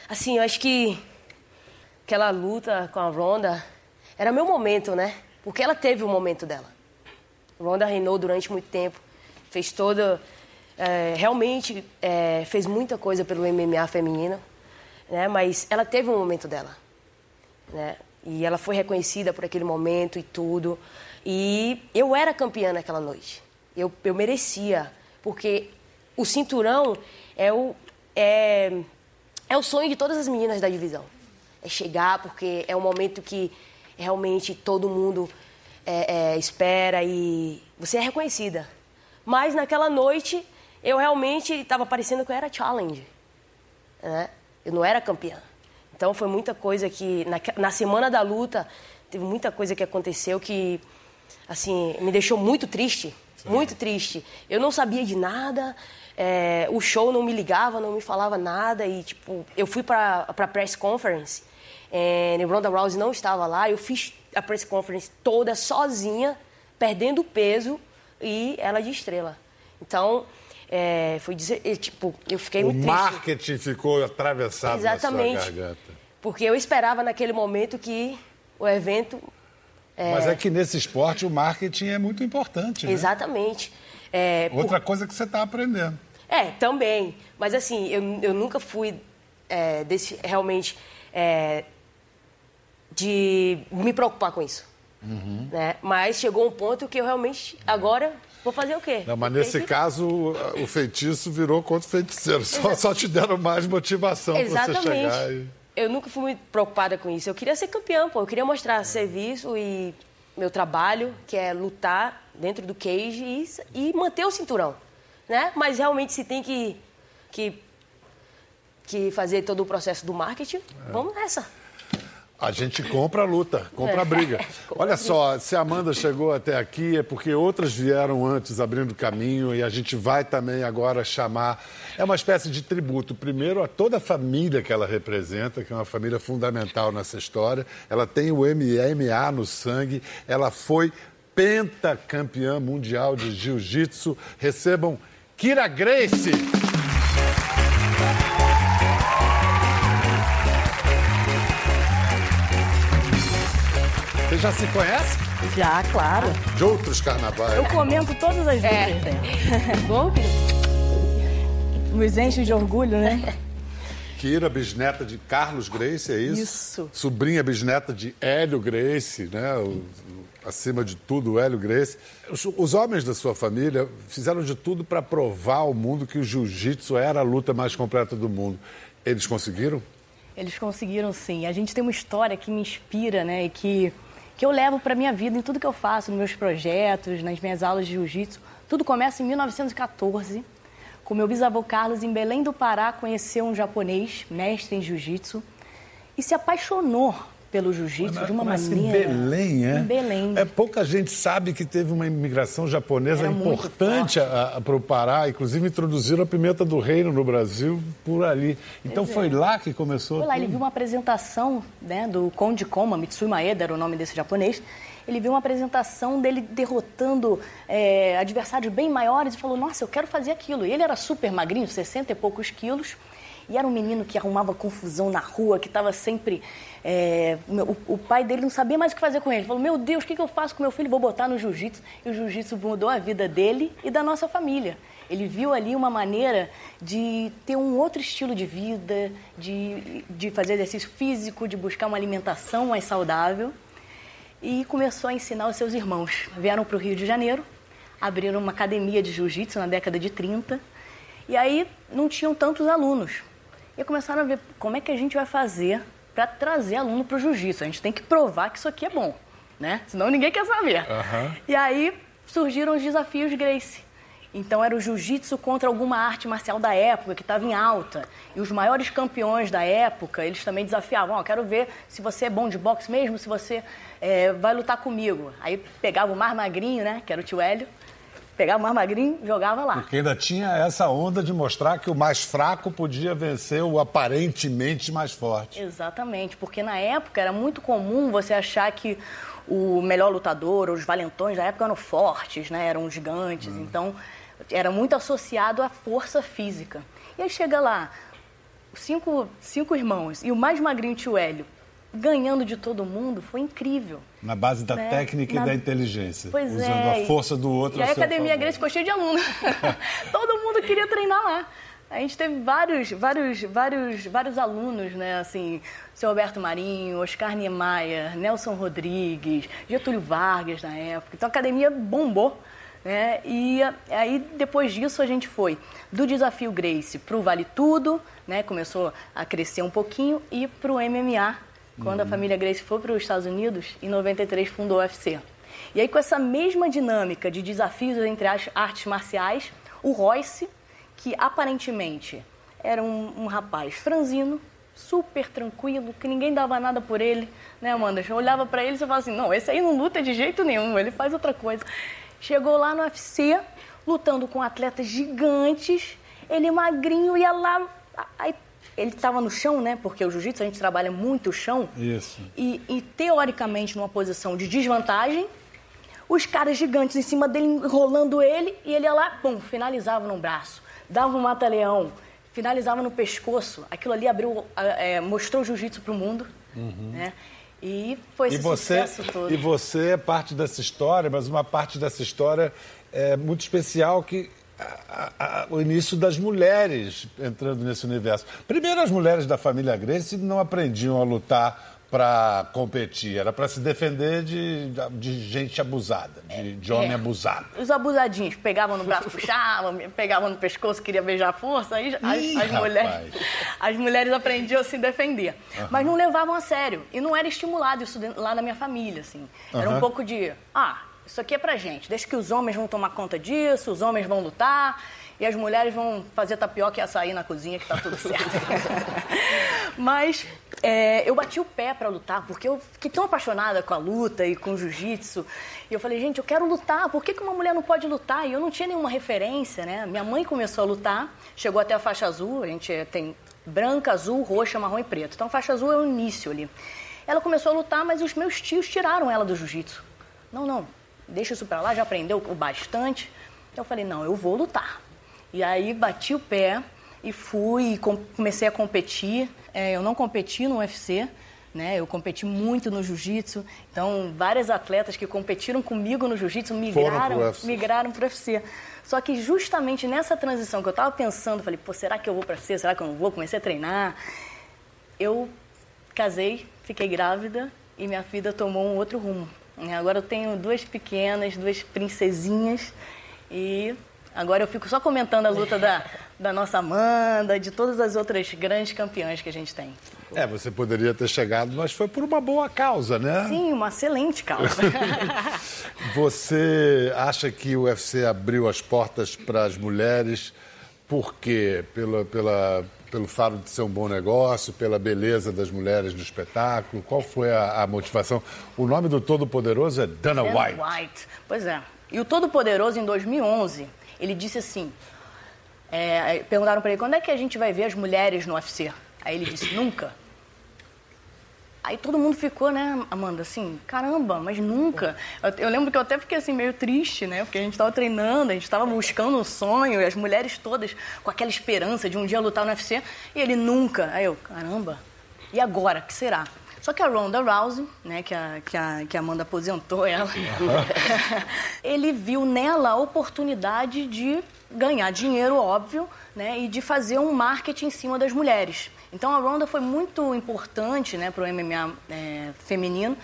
B: Assim, eu acho que aquela luta com a Ronda era meu momento, né? Porque ela teve o momento dela. Ronda reinou durante muito tempo, fez toda. É, realmente é, fez muita coisa pelo MMA feminino, né? Mas ela teve um momento dela, né? E ela foi reconhecida por aquele momento e tudo. E eu era campeã naquela noite. Eu, eu merecia, porque o cinturão é o, é, é o sonho de todas as meninas da divisão. É chegar, porque é um momento que realmente todo mundo é, é, espera e você é reconhecida. Mas naquela noite, eu realmente estava parecendo que eu era challenge. Né? Eu não era campeã. Então foi muita coisa que, na, na semana da luta, teve muita coisa que aconteceu que, assim, me deixou muito triste. Muito triste. Eu não sabia de nada, é, o show não me ligava, não me falava nada. E, tipo, eu fui para a press conference, é, e Ronda Rousey não estava lá. Eu fiz a press conference toda sozinha, perdendo peso e ela de estrela. Então, é, foi dizer, tipo, eu fiquei
A: O
B: muito triste.
A: marketing ficou atravessado
B: Exatamente.
A: na sua garganta.
B: Porque eu esperava naquele momento que o evento.
A: Mas é que nesse esporte o marketing é muito importante, né?
B: Exatamente. É, por-
A: Outra coisa que você está aprendendo.
B: É, também. Mas assim, eu, eu nunca fui é, desse, realmente é, de me preocupar com isso.
A: Uhum.
B: Né? Mas chegou um ponto que eu realmente, agora, vou fazer o quê?
A: Não, mas nesse caso, o- feitiço virou contra o feiticeiro. Só, só te deram mais motivação para você chegar e...
B: Eu nunca fui muito preocupada com isso. Eu queria ser campeã, pô. Eu queria mostrar serviço e meu trabalho, que é lutar dentro do cage e, e manter o cinturão, né? Mas realmente se tem que, que, que fazer todo o processo do marketing,
A: É.
B: vamos nessa.
A: A gente compra a luta, compra a briga.
B: Compra
A: Olha só, se a Amanda chegou até aqui é porque outras vieram antes abrindo caminho e a gente vai também agora chamar. É uma espécie de tributo, primeiro a toda a família que ela representa, que é uma família fundamental nessa história. Ela tem o MMA no sangue, ela foi pentacampeã mundial de jiu-jitsu. Recebam Kira Grace. Já se conhecem?
H: Já, claro.
A: De outros carnavais.
H: Eu comento todas as
B: É.
H: dúvidas dela.
B: Bom,
H: Nos enche de orgulho, né?
A: Kira, bisneta de Carlos Grace, é isso?
H: Isso.
A: Sobrinha bisneta de Hélio Grace, né? O- o- acima de tudo, o Hélio Grace. Os, os homens da sua família fizeram de tudo para provar ao mundo que o jiu-jitsu era a luta mais completa do mundo. Eles conseguiram?
H: Eles conseguiram sim. A gente tem uma história que me inspira, né? E que, que eu levo para minha vida em tudo que eu faço, nos meus projetos, nas minhas aulas de jiu-jitsu. Tudo começa em 1914, com meu bisavô Carlos em Belém do Pará conheceu um japonês, mestre em jiu-jitsu, e se apaixonou pelo jiu-jitsu de uma maneira.
A: Em Belém, é?
H: Em Belém.
A: É, pouca gente sabe que teve uma imigração japonesa
H: Era
A: importante para o Pará. Inclusive, introduziram a pimenta do reino no Brasil por ali. Então, foi lá que começou
H: Foi lá, ele
A: tudo?
H: viu uma apresentação né, do Conde Koma, Mitsui Maeda era o nome desse japonês. Ele viu uma apresentação dele derrotando é, adversários bem maiores e falou: Nossa, eu quero fazer aquilo. E ele era super magrinho, 60 e poucos quilos. E era um menino que arrumava confusão na rua, que estava sempre. é, o o pai dele não sabia mais o que fazer com ele. Ele falou: Meu Deus, o que, que eu faço com meu filho? Vou botar no jiu-jitsu. E o jiu-jitsu mudou a vida dele e da nossa família. Ele viu ali uma maneira de ter um outro estilo de vida, de, de fazer exercício físico, de buscar uma alimentação mais saudável. E começou a ensinar os seus irmãos. Vieram para o Rio de Janeiro, abriram uma academia de jiu-jitsu na década de 30. E aí não tinham tantos alunos. E começaram a ver como é que a gente vai fazer para trazer aluno para o jiu-jitsu. A gente tem que provar que isso aqui é bom, né? Senão ninguém quer saber. E aí surgiram os desafios Grace. Então era o jiu-jitsu contra alguma arte marcial da época que estava em alta. E os maiores campeões da época, eles também desafiavam, ó, quero ver se você é bom de boxe mesmo, se você é, vai lutar comigo. Aí pegava o mais magrinho, né, que era o tio Hélio, pegava o mais magrinho e jogava lá.
A: Porque ainda tinha essa onda de mostrar que o mais fraco podia vencer o aparentemente mais forte.
H: Exatamente, porque na época era muito comum você achar que o melhor lutador, os valentões da época eram fortes, né? eram gigantes, então era muito associado à força física. E aí chega lá, cinco, cinco irmãos e o mais magrinho tio Hélio ganhando de todo mundo, foi incrível.
A: Na base da
H: né?
A: técnica
H: Na-
A: e da inteligência.
H: Pois
A: usando
H: é.
A: a força do outro
H: E
A: a
H: Academia
A: favor.
H: Grace ficou cheia de alunos. Todo mundo queria treinar lá. A gente teve vários, vários, vários, vários alunos, né? Assim, seu Roberto Marinho, Oscar Niemeyer, Nelson Rodrigues, Getúlio Vargas na época. Então a academia bombou. Né? E aí, depois disso, a gente foi do desafio Grace para o Vale Tudo, né? começou a crescer um pouquinho, e para o MMA, quando a família Grace foi para os Estados Unidos, em 93 fundou o UFC. E aí, com essa mesma dinâmica de desafios entre as artes marciais, o Royce, que aparentemente era um, um rapaz franzino, super tranquilo, que ninguém dava nada por ele, né, Amanda? Eu olhava pra ele e falava assim: não, esse aí não luta de jeito nenhum, ele faz outra coisa. Chegou lá no UFC, lutando com atletas gigantes, ele magrinho ia lá. Aí, ele estava no chão, né? Porque o jiu-jitsu a gente trabalha muito o chão.
A: Isso.
H: E, e, teoricamente numa posição de desvantagem, os caras gigantes em cima dele enrolando ele e ele ia lá, pum, finalizava no braço, dava um mata-leão, finalizava no pescoço. Aquilo ali abriu, é, mostrou o jiu-jitsu para o mundo, né? E foi esse
A: E você,
H: sucesso todo.
A: e você é parte dessa história, mas uma parte dessa história é muito especial que a- a- o início das mulheres entrando nesse universo. Primeiro, as mulheres da família Grace não aprendiam a lutar para competir, era para se defender de, de gente abusada, de, de homem
H: É.
A: abusado.
H: Os abusadinhos pegavam no braço, puxavam, pegavam no pescoço, queria beijar a força, aí as,
A: Ih,
H: as mulheres,
A: rapaz.
H: as mulheres aprendiam a se defender. Mas não levavam a sério. E não era estimulado isso lá na minha família, assim. Era um
A: Aham.
H: pouco de, ah, isso aqui é pra gente, deixa que os homens vão tomar conta disso, os homens vão lutar e as mulheres vão fazer tapioca e açaí na cozinha que tá tudo certo. Mas é, eu bati o pé pra lutar, porque eu fiquei tão apaixonada com a luta e com o jiu-jitsu. E eu falei, gente, eu quero lutar, por que, que uma mulher não pode lutar? E eu não tinha nenhuma referência, né? Minha mãe começou a lutar, chegou até a faixa azul, a gente tem branca, azul, roxa, marrom e preto. Então, faixa azul é o início ali. Ela começou a lutar, mas os meus tios tiraram ela do jiu-jitsu. Não, não, deixa isso pra lá, já aprendeu o bastante. Então, eu falei, não, eu vou lutar. E aí, bati o pé e fui, com- comecei a competir. É, eu não competi no UFC, né? Eu competi muito no jiu-jitsu, então várias atletas que competiram comigo no jiu-jitsu migraram,
A: pro UFC.
H: migraram para o UFC. Só que justamente nessa transição que eu estava pensando, falei, pô, será que eu vou para UFC? Será que eu não vou? Comecei a treinar. Eu casei, fiquei grávida e minha vida tomou um outro rumo. Né? Agora eu tenho duas pequenas, duas princesinhas e agora eu fico só comentando a luta da, da nossa Amanda, de todas as outras grandes campeãs que a gente tem.
A: É, você poderia ter chegado, mas foi por uma boa causa, né?
H: Sim, uma excelente causa.
A: Você acha que o UFC abriu as portas para as mulheres por quê? Pela, pela, pelo fato de ser um bom negócio, pela beleza das mulheres no espetáculo? Qual foi a, a motivação? O nome do Todo-Poderoso é Dana
H: Dana
A: White.
H: White. Pois é. E o Todo-Poderoso, em 2011, ele disse assim: é, perguntaram para ele quando é que a gente vai ver as mulheres no UFC? Aí ele disse: nunca. Aí todo mundo ficou, né, Amanda, assim, caramba, mas nunca. Eu, eu lembro que eu até fiquei assim meio triste, né? Porque a gente estava treinando, a gente estava buscando um sonho, e as mulheres todas com aquela esperança de um dia lutar no UFC, e ele nunca. Aí eu, caramba, e agora? que será? Só que a Ronda Rousey, né, que a, que a, que a Amanda aposentou ela, ele viu nela a oportunidade de ganhar dinheiro, óbvio, né, e de fazer um marketing em cima das mulheres. Então a Ronda foi muito importante né, para o MMA é, feminino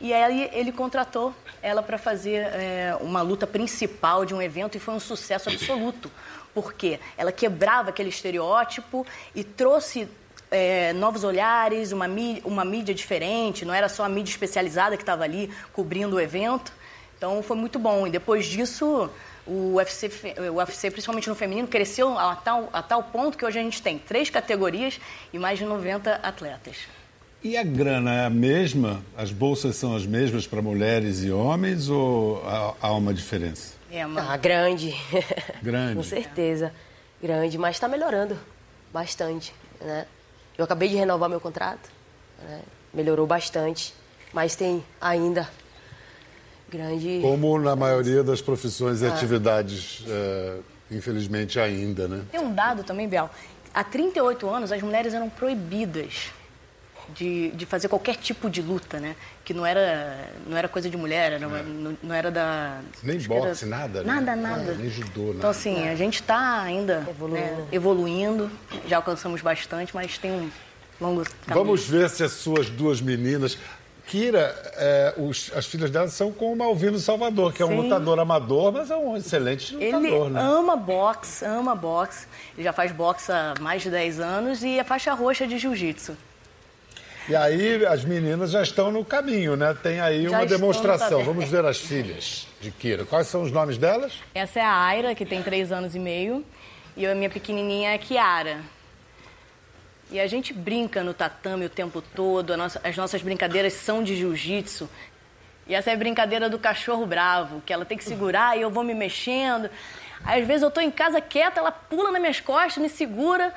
H: e aí ele contratou ela para fazer é, uma luta principal de um evento e foi um sucesso absoluto. Por quê? Ela quebrava aquele estereótipo e trouxe é, novos olhares, uma mídia, uma mídia diferente, não era só a mídia especializada que estava ali cobrindo o evento. Então foi muito bom. E depois disso, o UFC, o UFC, principalmente no feminino, cresceu a tal, a tal ponto que hoje a gente tem três categorias e mais de 90 atletas.
A: E a grana é a mesma? As bolsas são as mesmas para mulheres e homens ou há, há uma diferença?
H: É, uma...
B: Ah, grande.
A: Grande.
B: Com certeza. Grande, mas está melhorando bastante, né? Eu acabei de renovar meu contrato, né? melhorou bastante, mas tem ainda grande...
A: Como na maioria das profissões e atividades, é, infelizmente ainda, né?
H: Tem um dado também, Biel. Há 38 anos, as mulheres eram proibidas de, de fazer qualquer tipo de luta, né? Que não era, não era coisa de mulher, era, não, não era da...
A: Nem
H: que era-
A: boxe, nada, né?
H: Nada, nada.
A: É, nem judô, nada.
H: Então, assim, a gente está ainda
B: Evoluindo.
H: né, evoluindo. Já alcançamos bastante, mas tem um longo caminho.
A: Vamos ver se as suas duas meninas. Kira, é, os- as filhas dela são com o Malvino Salvador, que é um
H: Sim.
A: lutador amador, mas é um excelente
H: Ele
A: lutador, né?
H: ama boxe, ama boxe. Ele já faz boxe há mais de 10 anos e é faixa roxa de jiu-jitsu.
A: E aí as meninas já estão no caminho, né? Tem aí
H: Já
A: uma demonstração. Vamos ver as filhas de Kira. Quais são os nomes delas?
H: Essa é a Aira, que tem três anos e meio, e a minha pequenininha é a Kiara. E a gente brinca no tatame o tempo todo, nossa- as nossas brincadeiras são de jiu-jitsu. E essa é a brincadeira do cachorro bravo, que ela tem que segurar e eu vou me mexendo. Às vezes eu tô em casa quieta, ela pula nas minhas costas, me segura.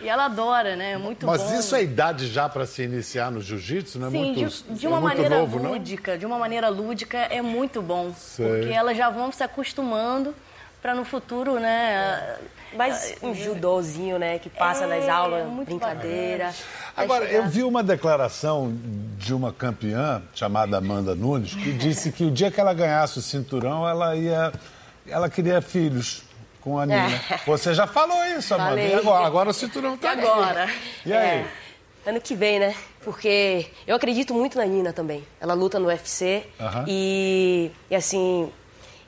H: E ela adora, né? É muito
A: Mas
H: bom.
A: isso é idade já para se iniciar no jiu-jitsu, não é
H: Sim,
A: muito,
H: de, de
A: é
H: uma
A: muito
H: maneira
A: novo, não?
H: lúdica, de uma maneira lúdica é muito bom,
A: Sei.
H: porque elas já vão se acostumando para no futuro, né?
B: Mas um judôzinho, né, que passa
H: É,
B: nas aulas,
H: muito
B: brincadeira.
A: Agora,
B: chegar-
A: eu vi uma declaração de uma campeã chamada Amanda Nunes que disse que o dia que ela ganhasse o cinturão, ela ia. Ela queria filhos com a Nina. Você já falou isso, Amanda.
B: Falei.
A: E agora? Agora o cinturão tá
H: agora?
A: E aí?
B: É, ano que vem, né? Porque eu acredito muito na Nina também. Ela luta no UFC
A: Aham.
B: e, e assim,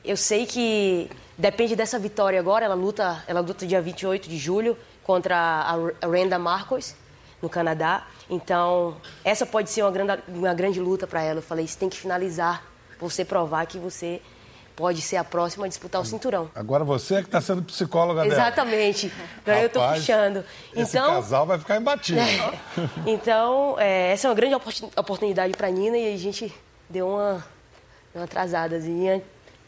B: eu sei que depende dessa vitória agora. Ela luta, ela luta dia 28 de julho contra a Randa Marcos no Canadá. Então, essa pode ser uma grande, uma grande luta para ela. Eu falei, isso tem que finalizar, você provar que você pode ser a próxima a disputar o cinturão.
A: Agora você é que está sendo psicóloga dela.
B: Exatamente. Agora eu
A: Rapaz,
B: puxando.
A: Esse
B: Então,
A: casal vai ficar imbatível.
B: então, é, essa é uma grande opor- oportunidade para a Nina e a gente deu uma, uma atrasadazinha.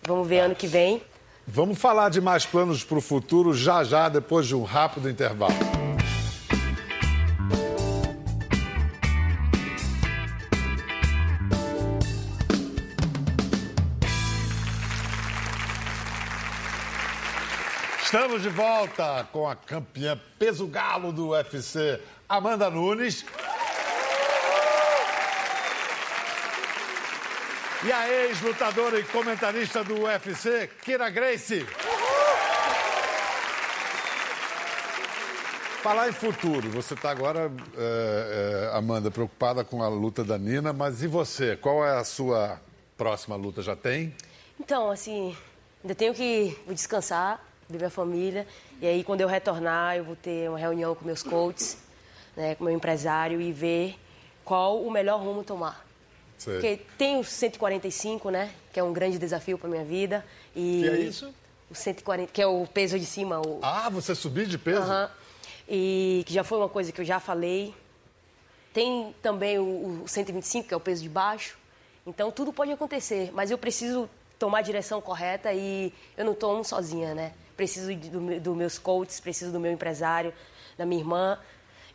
B: Vamos ver ano que vem.
A: Vamos falar de mais planos para o futuro já já, depois de um rápido intervalo. Estamos de volta com a campeã peso galo do UFC, Amanda Nunes. E a ex-lutadora e comentarista do UFC, Kira Gracie. Falar em futuro, você está agora, é, é, Amanda, preocupada com a luta da Nina, mas e você? Qual é a sua próxima luta? Já tem?
B: Então, assim, ainda tenho que descansar, ver minha família, e aí quando eu retornar, eu vou ter uma reunião com meus coaches, né, com meu empresário e ver qual o melhor rumo tomar.
A: Sei.
B: Porque tem o 145, né, que é um grande desafio para minha vida. E
A: Que é isso?
B: O 140, que é o peso de cima, o,
A: Ah, você subir de peso?
B: Aham. E que já foi uma coisa que eu já falei. Tem também o, o 125, que é o peso de baixo. Então tudo pode acontecer, mas eu preciso tomar a direção correta e eu não tomo sozinha, né? Preciso de- do, meu- dos meus coaches, preciso do meu empresário, da minha irmã.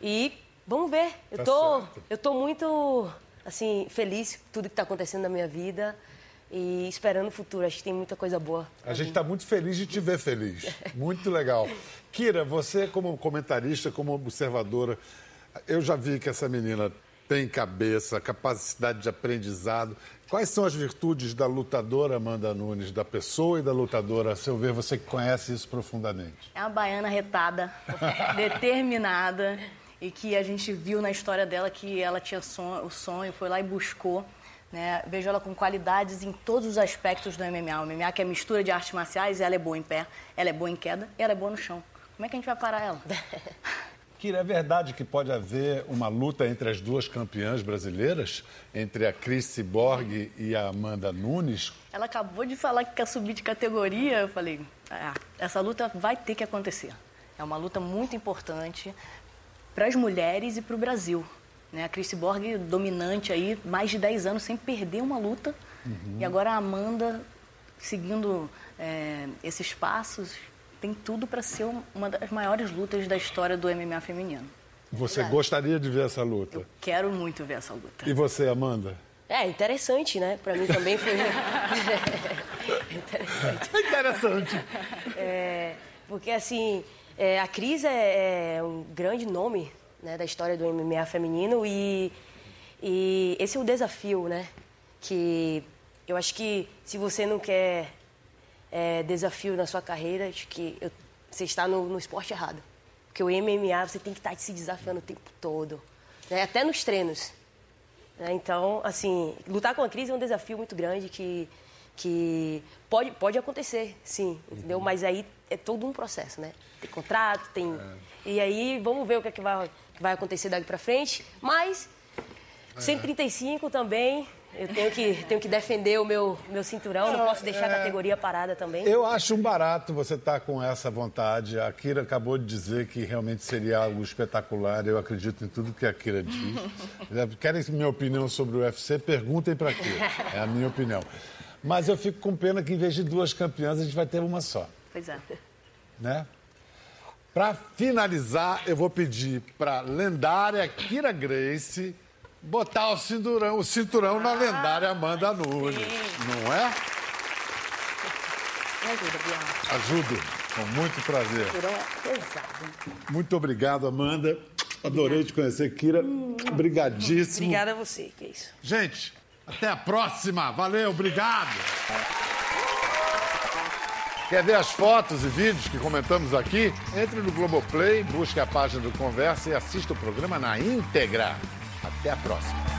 B: E vamos ver. Eu
A: Tá
B: tô,
A: certo.
B: eu tô muito assim feliz com tudo que está acontecendo na minha vida e esperando o futuro. Acho que tem muita coisa boa.
A: A gente está muito feliz de te ver feliz. Muito legal. Kira, você como comentarista, como observadora, eu já vi que essa menina tem cabeça, capacidade de aprendizado. Quais são as virtudes da lutadora Amanda Nunes, da pessoa e da lutadora, a seu ver, você que conhece isso profundamente?
H: É uma baiana retada, determinada e que a gente viu na história dela que ela tinha son- o sonho, foi lá e buscou. Né? Vejo ela com qualidades em todos os aspectos do MMA. O MMA que é mistura de artes marciais, ela é boa em pé, ela é boa em queda e ela é boa no chão. Como é que a gente vai parar ela?
A: Kira, é verdade que pode haver uma luta entre as duas campeãs brasileiras, entre a Cris Cyborg e a Amanda Nunes?
H: Ela acabou de falar que quer subir de categoria. Eu falei, ah, essa luta vai ter que acontecer. É uma luta muito importante para as mulheres e para o Brasil. Né? A Chris Borg dominante aí, mais de 10 anos sem perder uma luta. E agora a Amanda seguindo é, esses passos tem tudo para ser um- uma das maiores lutas da história do MMA feminino.
A: Você gostaria de ver essa luta?
H: Quero muito ver essa luta.
A: E você, Amanda?
B: É interessante, né? Para mim também foi interessante.
A: É interessante.
B: É, porque, assim, é, a Cris é, é um grande nome né, da história do MMA feminino e, e esse é o desafio, né? Que eu acho que se você não quer é, desafio na sua carreira, acho que eu- você está no, no esporte errado. Porque o MMA você tem que estar se desafiando o tempo todo, né? até nos treinos. né? Então, assim, lutar com a crise é um desafio muito grande que, que pode, pode acontecer, sim, entendeu? Mas aí é todo um processo, né? Tem contrato, tem... E aí vamos ver o que, é que, vai, que vai acontecer daqui pra frente. Mas 135 também, eu tenho que, tenho que defender o meu, meu cinturão, não posso deixar a categoria parada também.
A: Eu acho um barato você estar com essa vontade. A Kira acabou de dizer que realmente seria algo espetacular. Eu acredito em tudo que a Kira diz. Querem minha opinião sobre o UFC? Perguntem para a Kira. É a minha opinião. Mas eu fico com pena que em vez de duas campeãs, a gente vai ter uma só.
H: Pois é.
A: né? Para finalizar, eu vou pedir para lendária Kira Grace botar o cinturão, o cinturão na lendária Amanda Nunes, não é?
B: Me ajuda, Bianca.
A: Ajudo, com muito prazer.
B: O cinturão é pesado.
A: Muito obrigado, Amanda. Adorei te conhecer, Kira. Obrigadíssimo.
B: Obrigada a você, que é isso.
A: Gente, até a próxima. Valeu, obrigado. Quer ver as fotos e vídeos que comentamos aqui? Entre no Globoplay, busque a página do Conversa e assista o programa na íntegra. Até a próxima.